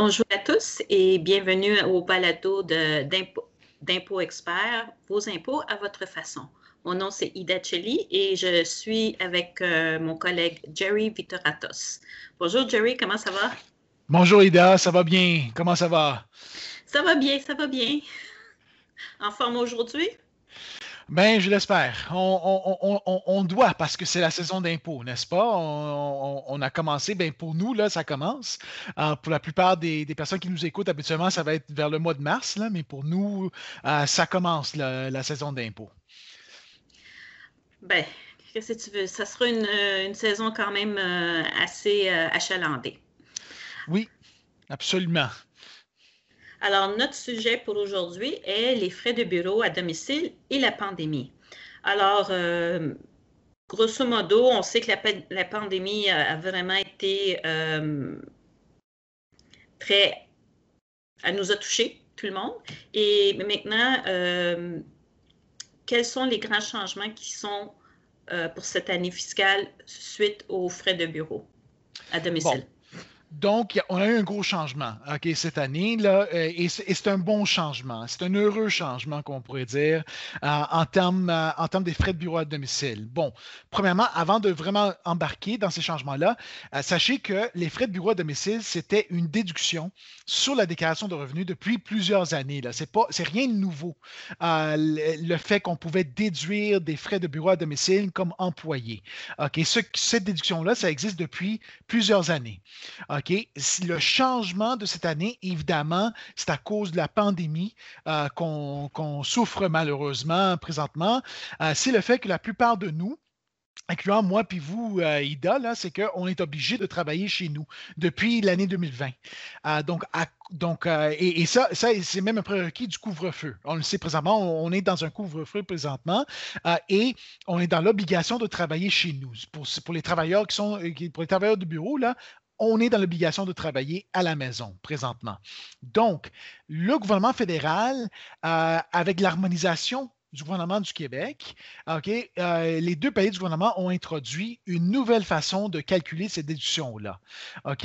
Bonjour à tous et bienvenue au balado d'impôts experts, vos impôts à votre façon. Mon nom c'est Ida Cheli et je suis avec euh, mon collègue Jerry Vitoratos. Bonjour Jerry, comment ça va? Bonjour Ida, ça va bien? Comment ça va? Ça va bien, ça va bien. En forme aujourd'hui? Ben, je l'espère. On, doit parce que c'est la saison d'impôts, n'est-ce pas? On, a commencé, ben pour nous, là, ça commence. Euh, pour la plupart des, personnes qui nous écoutent, habituellement, ça va être vers le mois de mars, là, mais pour nous, euh, ça commence la, saison d'impôts. Ben, qu'est-ce que tu veux? Ça sera une, saison quand même euh, assez achalandée. Oui, absolument. Alors, notre sujet pour aujourd'hui est les frais de bureau à domicile et la pandémie. Alors, euh, grosso modo, on sait que la, pandémie a, vraiment été euh, très... Elle nous a touchés, tout le monde. Et maintenant, euh, quels sont les grands changements qui sont pour cette année fiscale suite aux frais de bureau à domicile? Donc, on a eu un gros changement ok, cette année, là, euh, et c'est un bon changement. C'est un heureux changement, qu'on pourrait dire, euh, en, termes, euh, en termes des frais de bureau à domicile. Bon, premièrement, avant de vraiment embarquer dans ces changements-là, sachez que les frais de bureau à domicile, c'était une déduction sur la déclaration de revenus depuis plusieurs années. Ce n'est rien de nouveau. le, fait qu'on pouvait déduire des frais de bureau à domicile comme employé. Ok, cette déduction-là, ça existe depuis plusieurs années. Le changement de cette année, évidemment, c'est à cause de la pandémie euh, qu'on souffre malheureusement présentement. Euh, c'est le fait que la plupart de nous, incluant moi puis vous, euh, Ida, c'est qu'on est obligé de travailler chez nous depuis l'année 2020. donc, donc et, ça, ça c'est même un prérequis du couvre-feu. On le sait présentement, on, est dans un couvre-feu présentement et on est dans l'obligation de travailler chez nous. Pour, pour les travailleurs qui sont, pour les travailleurs du bureau, là, on est dans l'obligation de travailler à la maison présentement. Donc, le gouvernement fédéral, euh, avec l'harmonisation du gouvernement du Québec, euh, les deux pays du gouvernement ont introduit une nouvelle façon de calculer ces déductions-là,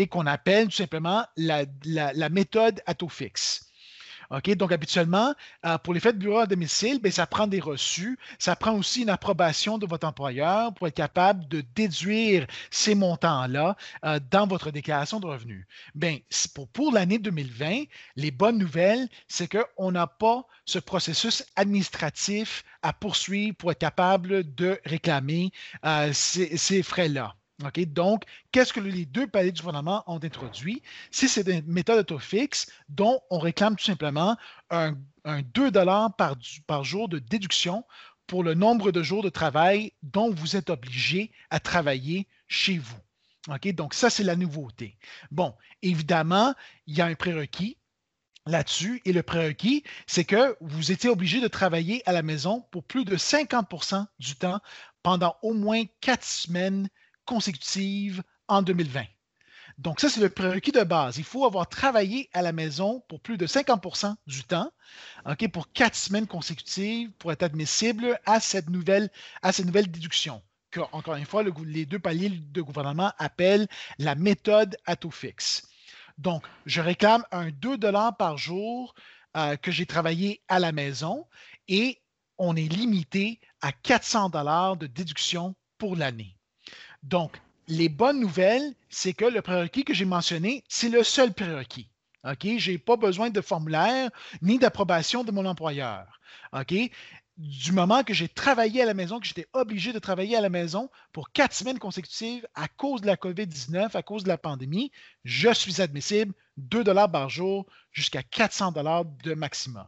qu'on appelle tout simplement la, la méthode à taux fixe. Donc, habituellement, euh, pour les frais de bureau à domicile, ben, ça prend des reçus. Ça prend aussi une approbation de votre employeur pour être capable de déduire ces montants-là euh, dans votre déclaration de revenus. Bien, pour, pour l'année 2020, les bonnes nouvelles, c'est qu'on n'a pas ce processus administratif à poursuivre pour être capable de réclamer euh, ces frais-là. Donc, qu'est-ce que les deux paliers du gouvernement ont introduit? C'est cette méthode auto-fixe dont on réclame tout simplement un, 2 par, par jour de déduction pour le nombre de jours de travail dont vous êtes obligé à travailler chez vous. Donc, ça, c'est la nouveauté. Bon, évidemment, il y a un prérequis là-dessus. Et le prérequis, c'est que vous étiez obligé de travailler à la maison pour plus de 50% du temps pendant au moins quatre semaines consécutives en 2020. Donc, ça, c'est le prérequis de base. Il faut avoir travaillé à la maison pour plus de 50% du temps, OK, pour quatre semaines consécutives pour être admissible à cette nouvelle, à cette nouvelle déduction. Que, encore une fois, les deux paliers de gouvernement appellent la méthode à taux fixe. Donc, je réclame un 2 par jour euh, que j'ai travaillé à la maison et on est limité à 400 de déduction pour l'année. Donc, les bonnes nouvelles, c'est que le prérequis que j'ai mentionné, c'est le seul prérequis. OK? Je n'ai pas besoin de formulaire ni d'approbation de mon employeur. OK? Du moment que j'ai travaillé à la maison, que j'étais obligé de travailler à la maison pour quatre semaines consécutives à cause de la COVID-19, à cause de la pandémie, je suis admissible 2 dollars par jour jusqu'à 400 dollars de maximum.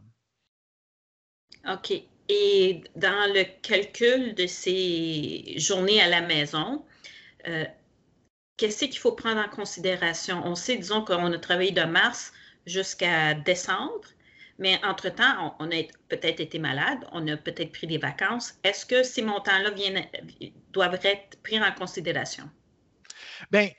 OK. Et dans le calcul de ces journées à la maison, euh, qu'est-ce qu'il faut prendre en considération? On sait, disons, qu'on a travaillé de mars jusqu'à décembre, mais entre-temps, on, a peut-être été malade, on a peut-être pris des vacances. Est-ce que ces montants-là doivent être pris en considération? Bien,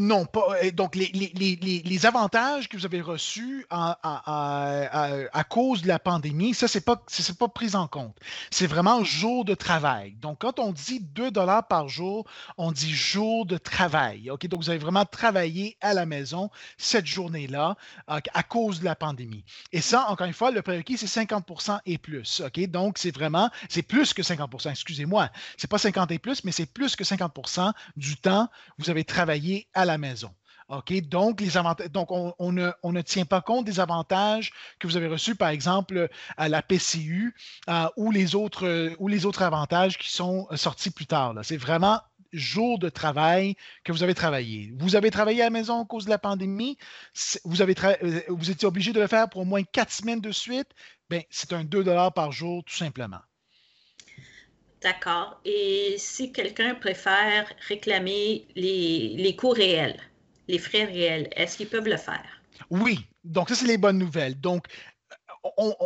non, pas. Euh, donc, les, avantages que vous avez reçus à, cause de la pandémie, ça, ce n'est pas, pris en compte. C'est vraiment jour de travail. Donc, quand on dit 2 dollars par jour, on dit jour de travail. Donc, vous avez vraiment travaillé à la maison cette journée-là à cause de la pandémie. Et ça, encore une fois, le prérequis, c'est 50% et plus. Donc, c'est vraiment, c'est plus que 50% excusez-moi. C'est pas 50 et plus, mais c'est plus que 50% du temps vous avez travaillé à la maison. OK? Donc, les avantages, donc on, ne, tient pas compte des avantages que vous avez reçus, par exemple, à la PCU euh, ou, les autres, ou les autres avantages qui sont sortis plus tard. C'est vraiment jour de travail que vous avez travaillé. Vous avez travaillé à la maison à cause de la pandémie, vous, avez euh, vous étiez obligé de le faire pour au moins quatre semaines de suite, ben, c'est un 2 par jour, tout simplement. D'accord. Et si quelqu'un préfère réclamer les, les coûts réels, les frais réels, est-ce qu'ils peuvent le faire? Oui. Donc, ça, c'est les bonnes nouvelles. Donc,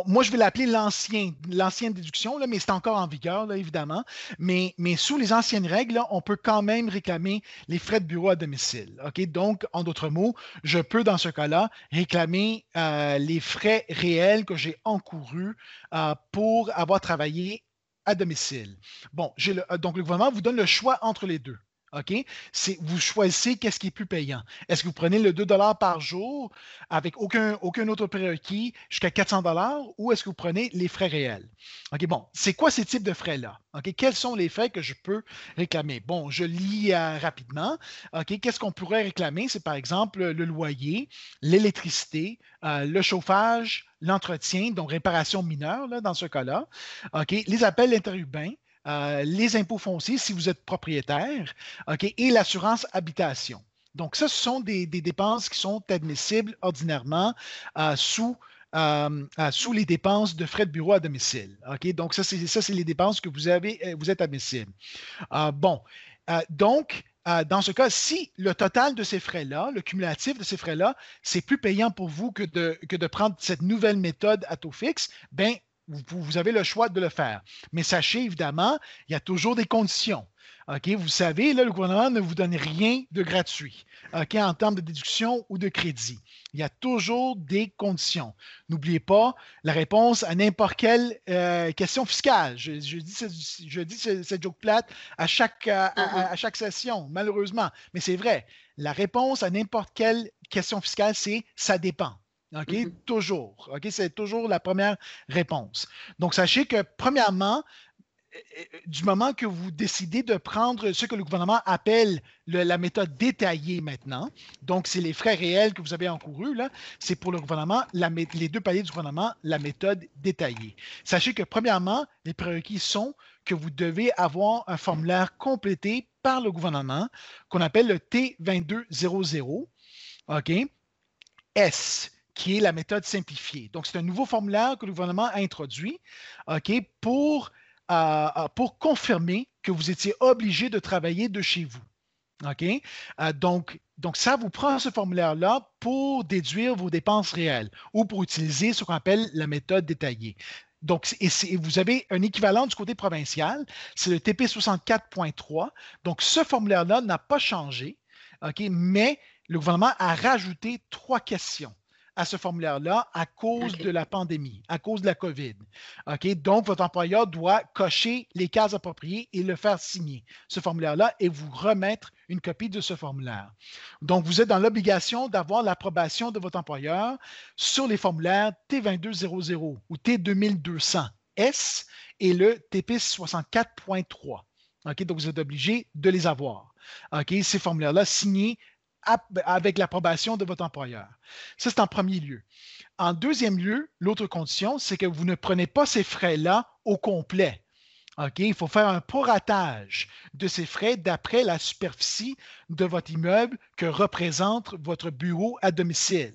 moi, je vais l'appeler l'ancien, l'ancienne déduction, là, mais c'est encore en vigueur, là, évidemment. Mais, mais sous les anciennes règles, on peut quand même réclamer les frais de bureau à domicile. OK? Donc, en d'autres mots, je peux, dans ce cas-là, réclamer euh, les frais réels que j'ai encourus euh, pour avoir travaillé à domicile. Bon, euh, donc le gouvernement vous donne le choix entre les deux. OK? Vous choisissez qu'est-ce qui est plus payant. Est-ce que vous prenez le 2 par jour avec aucun, aucun autre prérequis jusqu'à 400 ou est-ce que vous prenez les frais réels? OK, bon, c'est quoi ces types de frais-là? OK, quels sont les frais que je peux réclamer? Bon, je lis euh, rapidement. OK, qu'est-ce qu'on pourrait réclamer? C'est par exemple le loyer, l'électricité, euh, le chauffage, l'entretien, donc réparation mineure dans ce cas-là. OK, les appels interurbains, euh, les impôts fonciers si vous êtes propriétaire, et l'assurance habitation. Donc, ça, ce sont des, dépenses qui sont admissibles ordinairement euh, sous, euh, sous les dépenses de frais de bureau à domicile. Donc, ça, c'est, les dépenses que vous avez, vous êtes admissible. bon, donc, dans ce cas, si le total de ces frais-là, le cumulatif de ces frais-là, c'est plus payant pour vous que de, que de prendre cette nouvelle méthode à taux fixe, ben, vous, avez le choix de le faire. Mais sachez évidemment, il y a toujours des conditions. OK, vous savez, là, le gouvernement ne vous donne rien de gratuit OK, en termes de déduction ou de crédit. Il y a toujours des conditions. N'oubliez pas la réponse à n'importe quelle euh, question fiscale. Je, dis, je dis cette joke plate à chaque, à, chaque session, malheureusement. Mais c'est vrai. La réponse à n'importe quelle question fiscale, c'est ça dépend. OK? Mm-hmm. Toujours. OK? C'est toujours la première réponse. Donc, sachez que, premièrement, euh, euh, du moment que vous décidez de prendre ce que le gouvernement appelle la méthode détaillée maintenant, donc c'est les frais réels que vous avez encourus, là, c'est pour le gouvernement, les deux paliers du gouvernement, la méthode détaillée. Sachez que, premièrement, les prérequis sont que vous devez avoir un formulaire complété par le gouvernement qu'on appelle le T2200. OK? S qui est la méthode simplifiée. Donc, c'est un nouveau formulaire que le gouvernement a introduit pour, euh, euh, pour confirmer que vous étiez obligé de travailler de chez vous. Euh, donc, donc, ça vous prend ce formulaire-là pour déduire vos dépenses réelles ou pour utiliser ce qu'on appelle la méthode détaillée. Donc, et, vous avez un équivalent du côté provincial, c'est le TP 64.3. Donc, ce formulaire-là n'a pas changé, mais le gouvernement a rajouté trois questions à ce formulaire-là à cause de la pandémie, à cause de la COVID. OK? Donc, votre employeur doit cocher les cases appropriées et le faire signer, ce formulaire-là, et vous remettre une copie de ce formulaire. Donc, vous êtes dans l'obligation d'avoir l'approbation de votre employeur sur les formulaires T2200 ou T2200S et le TP 64.3. OK? Donc, vous êtes obligé de les avoir. OK? Ces formulaires-là signés avec l'approbation de votre employeur. Ça, c'est en premier lieu. En deuxième lieu, l'autre condition, c'est que vous ne prenez pas ces frais-là au complet. Il faut faire un poratage de ces frais d'après la superficie de votre immeuble que représente votre bureau à domicile.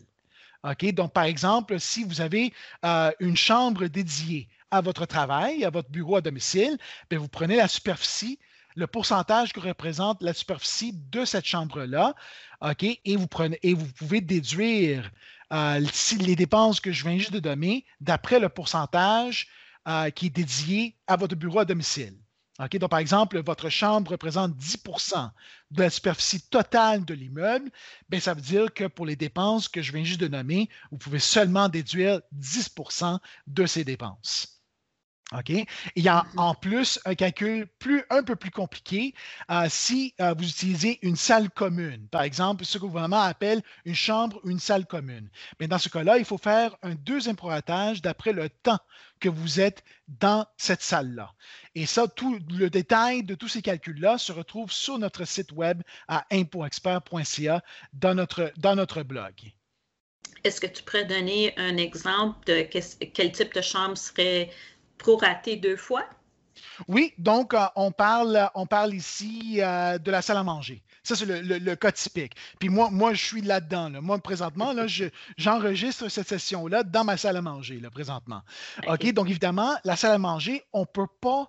Donc, par exemple, si vous avez euh, une chambre dédiée à votre travail, à votre bureau à domicile, bien, vous prenez la superficie le pourcentage que représente la superficie de cette chambre-là, et vous, pouvez déduire euh, les dépenses que je viens juste de donner d'après le pourcentage euh, qui est dédié à votre bureau à domicile. Donc, par exemple, votre chambre représente 10% de la superficie totale de l'immeuble. Bien, ça veut dire que pour les dépenses que je viens juste de nommer, vous pouvez seulement déduire 10% de ces dépenses. OK? Il y a mm-hmm. en plus un calcul plus, un peu plus compliqué euh, si euh, vous utilisez une salle commune. Par exemple, ce que le gouvernement appelle une chambre ou une salle commune. Mais dans ce cas-là, il faut faire un deuxième proratage d'après le temps que vous êtes dans cette salle-là. Et ça, tout le détail de tous ces calculs-là se retrouve sur notre site web à impoexpert.ca dans notre, dans notre blog. Est-ce que tu pourrais donner un exemple de quel type de chambre serait proraté deux fois? Oui, donc euh, on, parle, on parle ici euh, de la salle à manger. Ça, c'est le, cas typique. Puis moi, moi je suis là-dedans. Moi, présentement, là, j'enregistre cette session-là dans ma salle à manger, là, présentement. OK, donc évidemment, la salle à manger, on ne peut pas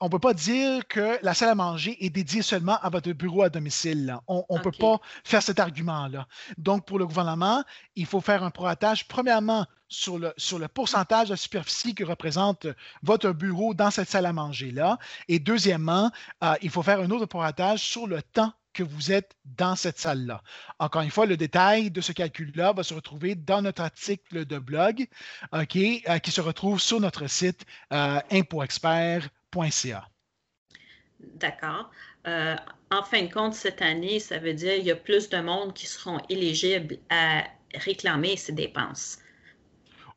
on ne peut pas dire que la salle à manger est dédiée seulement à votre bureau à domicile. On ne peut pas faire cet argument-là. Donc, pour le gouvernement, il faut faire un proratage, premièrement, sur le, sur le pourcentage de superficie que représente votre bureau dans cette salle à manger-là. Et deuxièmement, euh, il faut faire un autre proratage sur le temps que vous êtes dans cette salle-là. Encore une fois, le détail de ce calcul-là va se retrouver dans notre article de blog, OK, euh, qui se retrouve sur notre site euh, D'accord. Euh, en fin de compte, cette année, ça veut dire qu'il y a plus de monde qui seront éligibles à réclamer ces dépenses.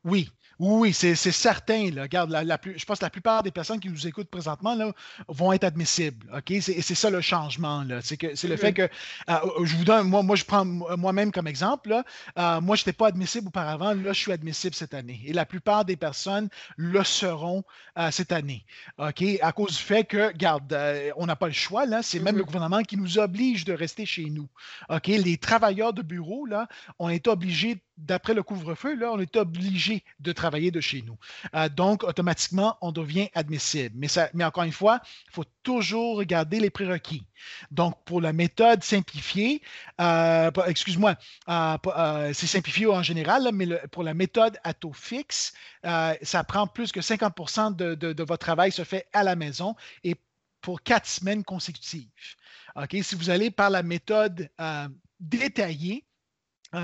Oui, oui, c'est certain. Là. Regarde, la, plus, je pense que la plupart des personnes qui nous écoutent présentement là, vont être admissibles. OK? C'est ça le changement. C'est le fait mm-hmm. que euh, je vous donne, moi, moi je prends moi-même comme exemple. Là, euh, moi, je n'étais pas admissible auparavant. Là, je suis admissible cette année. Et la plupart des personnes le seront euh, cette année. OK? À cause du fait que, regarde, on n'a pas le choix. C'est même le mm-hmm. gouvernement qui nous oblige de rester chez nous. OK? Les travailleurs de bureau, là, on est obligés d'après le couvre-feu, on est obligé de travailler de chez nous. Euh, donc, automatiquement, on devient admissible. Mais, encore une fois, il faut toujours regarder les prérequis. Donc, pour la méthode simplifiée, euh, excuse-moi, euh, c'est simplifié en général, mais pour la méthode à taux fixe, ça prend plus que 50 de, de, votre travail se fait à la maison et pour quatre semaines consécutives. Ok, Si vous allez par la méthode détaillée,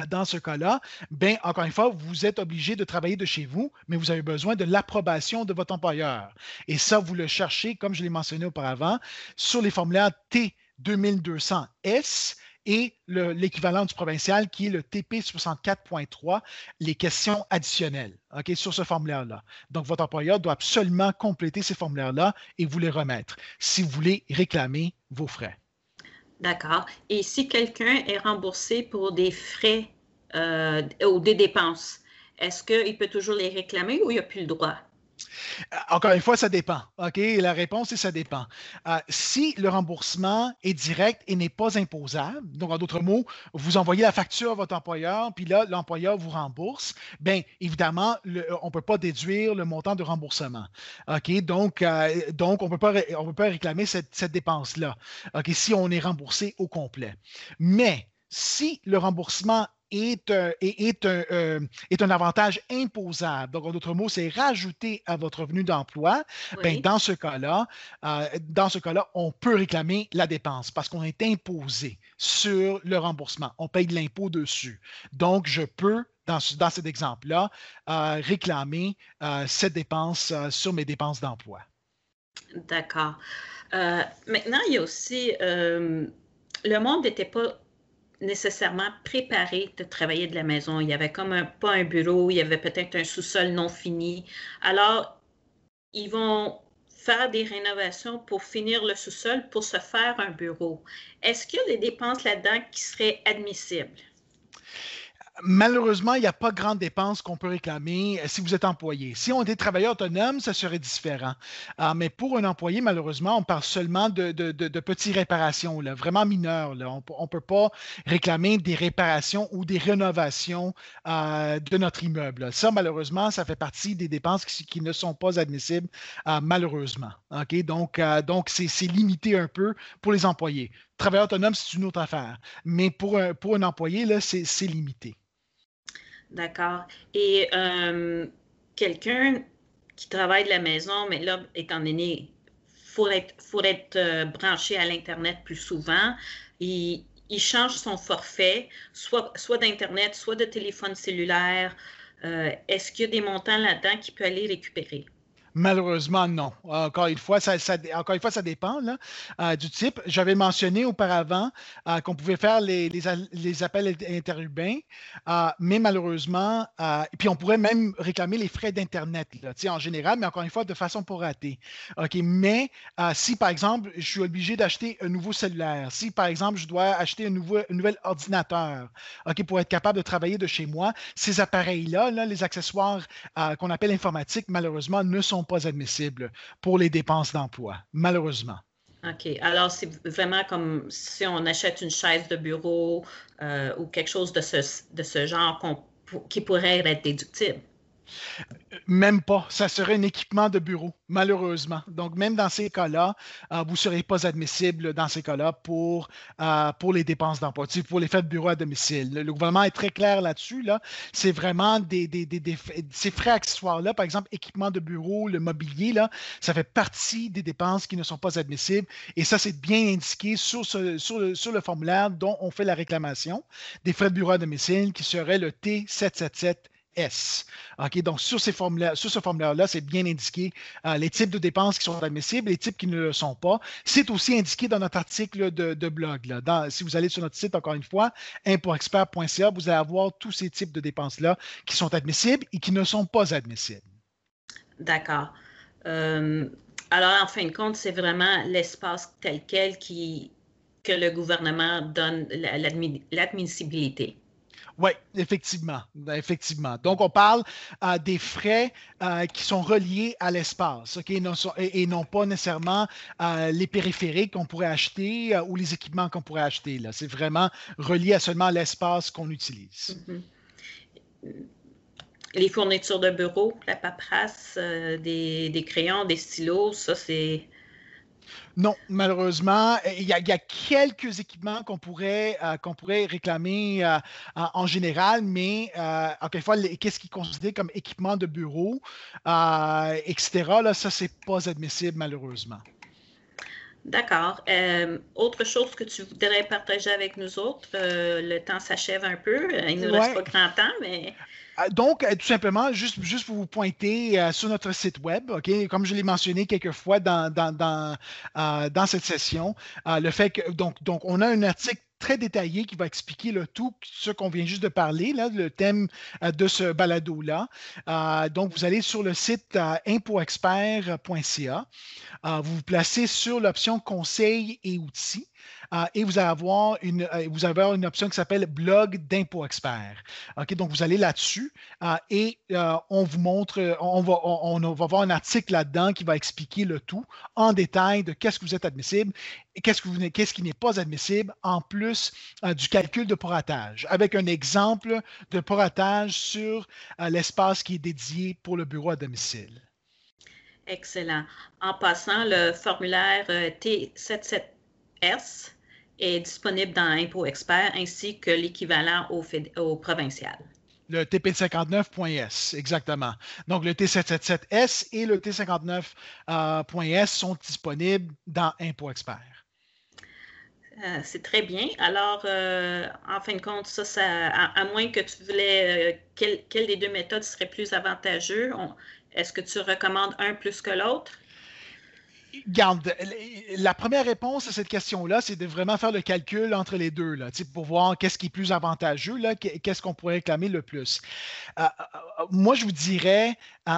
dans ce cas-là, bien, encore une fois, vous êtes obligé de travailler de chez vous, mais vous avez besoin de l'approbation de votre employeur. Et ça, vous le cherchez, comme je l'ai mentionné auparavant, sur les formulaires T2200S et l'équivalent du provincial qui est le TP64.3, les questions additionnelles, sur ce formulaire-là. Donc, votre employeur doit absolument compléter ces formulaires-là et vous les remettre si vous voulez réclamer vos frais. D'accord. Et si quelqu'un est remboursé pour des frais euh, ou des dépenses, est-ce qu'il peut toujours les réclamer ou il n'a plus le droit? Euh, encore une fois, ça dépend. OK? La réponse est ça dépend. Euh, si le remboursement est direct et n'est pas imposable, donc en d'autres mots, vous envoyez la facture à votre employeur, puis là, l'employeur vous rembourse, bien évidemment, on ne peut pas déduire le montant de remboursement. OK? Donc, euh, donc on ne peut pas réclamer cette, dépense-là. Si on est remboursé au complet. Mais si le remboursement est un, est, un, euh, est un avantage imposable. Donc, en d'autres mots, c'est rajouté à votre revenu d'emploi. Ben, dans ce cas-là, euh, dans ce cas-là, on peut réclamer la dépense parce qu'on est imposé sur le remboursement. On paye de l'impôt dessus. Donc, je peux dans, dans cet exemple-là, euh, réclamer cette dépense sur mes dépenses d'emploi. D'accord. maintenant, il y a aussi, le monde n'était pas nécessairement préparé de travailler de la maison. Il y avait comme pas un bureau, il y avait peut-être un sous-sol non fini. Alors, ils vont faire des rénovations pour finir le sous-sol, pour se faire un bureau. Est-ce qu'il y a des dépenses là-dedans qui seraient admissibles? Malheureusement, il n'y a pas grande dépense qu'on peut réclamer euh, si vous êtes employé. Si on était travailleur autonome, ça serait différent. Ah, mais pour un employé, malheureusement, on parle seulement de, petites réparations, vraiment mineures. On ne peut pas réclamer des réparations ou des rénovations euh, de notre immeuble. Ça, malheureusement, ça fait partie des dépenses qui, ne sont pas admissibles, euh, malheureusement. Donc, donc c'est limité un peu pour les employés. Travailleur autonome, c'est une autre affaire. Mais pour un, pour un employé, c'est limité. D'accord. Et euh, quelqu'un qui travaille de la maison, mais là, étant donné faut être, faut être euh, branché à l'Internet plus souvent. Il, change son forfait, soit, soit d'Internet, soit de téléphone cellulaire. Euh, est-ce qu'il y a des montants là-dedans qu'il peut aller récupérer? Malheureusement, non. Encore une fois, ça, encore une fois, ça dépend euh, du type. J'avais mentionné auparavant euh, qu'on pouvait faire les, appels interurbains, euh, mais malheureusement, puis on pourrait même réclamer les frais d'Internet en général, mais encore une fois, de façon pour rater. Mais si, par exemple, je suis obligé d'acheter un nouveau cellulaire, si, par exemple, je dois acheter un, nouvel ordinateur pour être capable de travailler de chez moi, ces appareils-là, là, les accessoires qu'on appelle informatiques, malheureusement, ne sont pas admissibles pour les dépenses d'emploi, malheureusement. OK. Alors, c'est vraiment comme si on achète une chaise de bureau euh, ou quelque chose de ce, de ce genre qui pourrait être déductible. Même pas. Ça serait un équipement de bureau, malheureusement. Donc, même dans ces cas-là, euh, vous ne serez pas admissible dans ces cas-là pour, euh, pour les dépenses d'emploi, pour les frais de bureau à domicile. Le, gouvernement est très clair là-dessus. Là. C'est vraiment des, ces frais accessoires-là, par exemple, équipement de bureau, le mobilier, là, ça fait partie des dépenses qui ne sont pas admissibles. Et ça, c'est bien indiqué sur, le formulaire dont on fait la réclamation des frais de bureau à domicile, qui serait le T777 S. Donc sur, ces sur ce formulaire-là, c'est bien indiqué euh, les types de dépenses qui sont admissibles, les types qui ne le sont pas. C'est aussi indiqué dans notre article de, blog. Si vous allez sur notre site, encore une fois, impoexpert.ca, vous allez avoir tous ces types de dépenses-là qui sont admissibles et qui ne sont pas admissibles. D'accord. Euh, alors, en fin de compte, c'est vraiment l'espace tel quel qui, que le gouvernement donne l'admissibilité. Oui, effectivement, effectivement. Donc, on parle euh, des frais euh, qui sont reliés à l'espace, ok, et, non pas nécessairement euh, les périphériques qu'on pourrait acheter ou les équipements qu'on pourrait acheter. C'est vraiment relié à seulement l'espace qu'on utilise. Mm-hmm. Les fournitures de bureau, la paperasse, des, crayons, des stylos, ça c'est non, malheureusement, il y, a, quelques équipements qu'on pourrait, euh, qu'on pourrait réclamer euh, en général, mais euh, encore une fois, qu'est-ce qui est considéré comme équipement de bureau, etc., là, ça, c'est pas admissible, malheureusement. D'accord. autre chose que tu voudrais partager avec nous autres, le temps s'achève un peu. Il ne nous reste pas grand temps, mais. Euh, donc, euh, tout simplement, juste, juste pour vous pointer euh, sur notre site web, comme je l'ai mentionné quelques fois dans, dans, cette session, le fait que, donc, donc, on a un article très détaillé qui va expliquer tout, ce qu'on vient juste de parler, là, le thème de ce balado-là. donc, vous allez sur le site impoexpert.ca. vous vous placez sur l'option conseils et outils. Euh, et vous allez avoir une, euh, vous avez une option qui s'appelle blog d'impôt expert. Donc vous allez là-dessus euh, et on vous montre, on va, on, un article là-dedans qui va expliquer le tout en détail de qu'est-ce que vous êtes admissible et qu'est-ce, qu'est-ce qui n'est pas admissible, en plus du calcul de poratage, avec un exemple de poratage sur l'espace qui est dédié pour le bureau à domicile. Excellent. En passant, le formulaire T77 S est disponible dans Impôt Expert ainsi que l'équivalent au, provincial. Le TP59.S, exactement. Donc, le T777S et le T59.S euh, sont disponibles dans Impôt Expert. Euh, c'est très bien. Alors, euh, en fin de compte, ça, à, moins que tu voulais, quelle, des deux méthodes serait plus avantageux? Est-ce que tu recommandes un plus que l'autre? Garde, la première réponse à cette question-là, c'est de vraiment faire le calcul entre les deux, là, pour voir qu'est-ce qui est plus avantageux, qu'est-ce qu'on pourrait réclamer le plus. Euh, euh, moi, je vous dirais,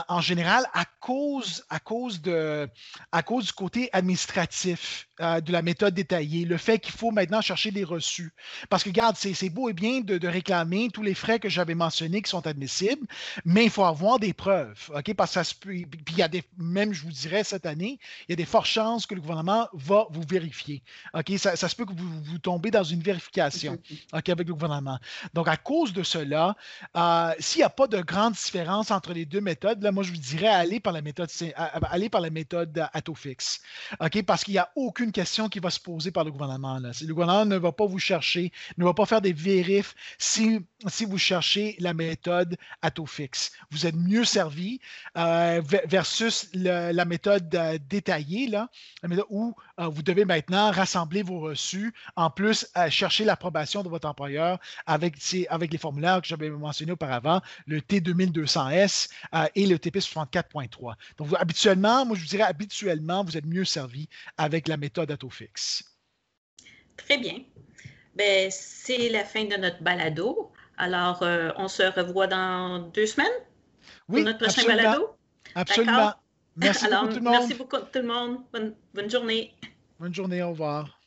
en, général, à cause, à, cause de, à cause du côté administratif euh, de la méthode détaillée, le fait qu'il faut maintenant chercher des reçus. Parce que, regarde, c'est beau et bien de, réclamer tous les frais que j'avais mentionnés qui sont admissibles, mais il faut avoir des preuves. OK? Parce que ça se peut. Puis il y a des, même, je vous dirais, cette année, il y a des fortes chances que le gouvernement va vous vérifier. OK? Ça, se peut que vous, vous tombez dans une vérification OK, avec le gouvernement. Donc, à cause de cela, euh, s'il n'y a pas de grande différence entre les deux méthodes, moi, je vous dirais aller par la méthode, aller par la méthode AtoFix. OK? Parce qu'il n'y a aucune question qui va se poser par le gouvernement. Le gouvernement ne va pas vous chercher, ne va pas faire des vérifs si si vous cherchez la méthode à taux fixe. Vous êtes mieux servi euh, versus la méthode euh, détaillée, là, où vous devez maintenant rassembler vos reçus, en plus chercher l'approbation de votre employeur avec, avec les formulaires que j'avais mentionné auparavant, le T2200S et le TP64.3. Donc, habituellement, moi je vous dirais habituellement, vous êtes mieux servi avec la méthode à taux fixe. Très bien. Ben, c'est la fin de notre balado. Alors, euh, on se revoit dans deux semaines oui, pour notre prochain balado? Absolument. Merci beaucoup tout le monde. Merci beaucoup tout le monde. bonne journée. Bonne journée, au revoir.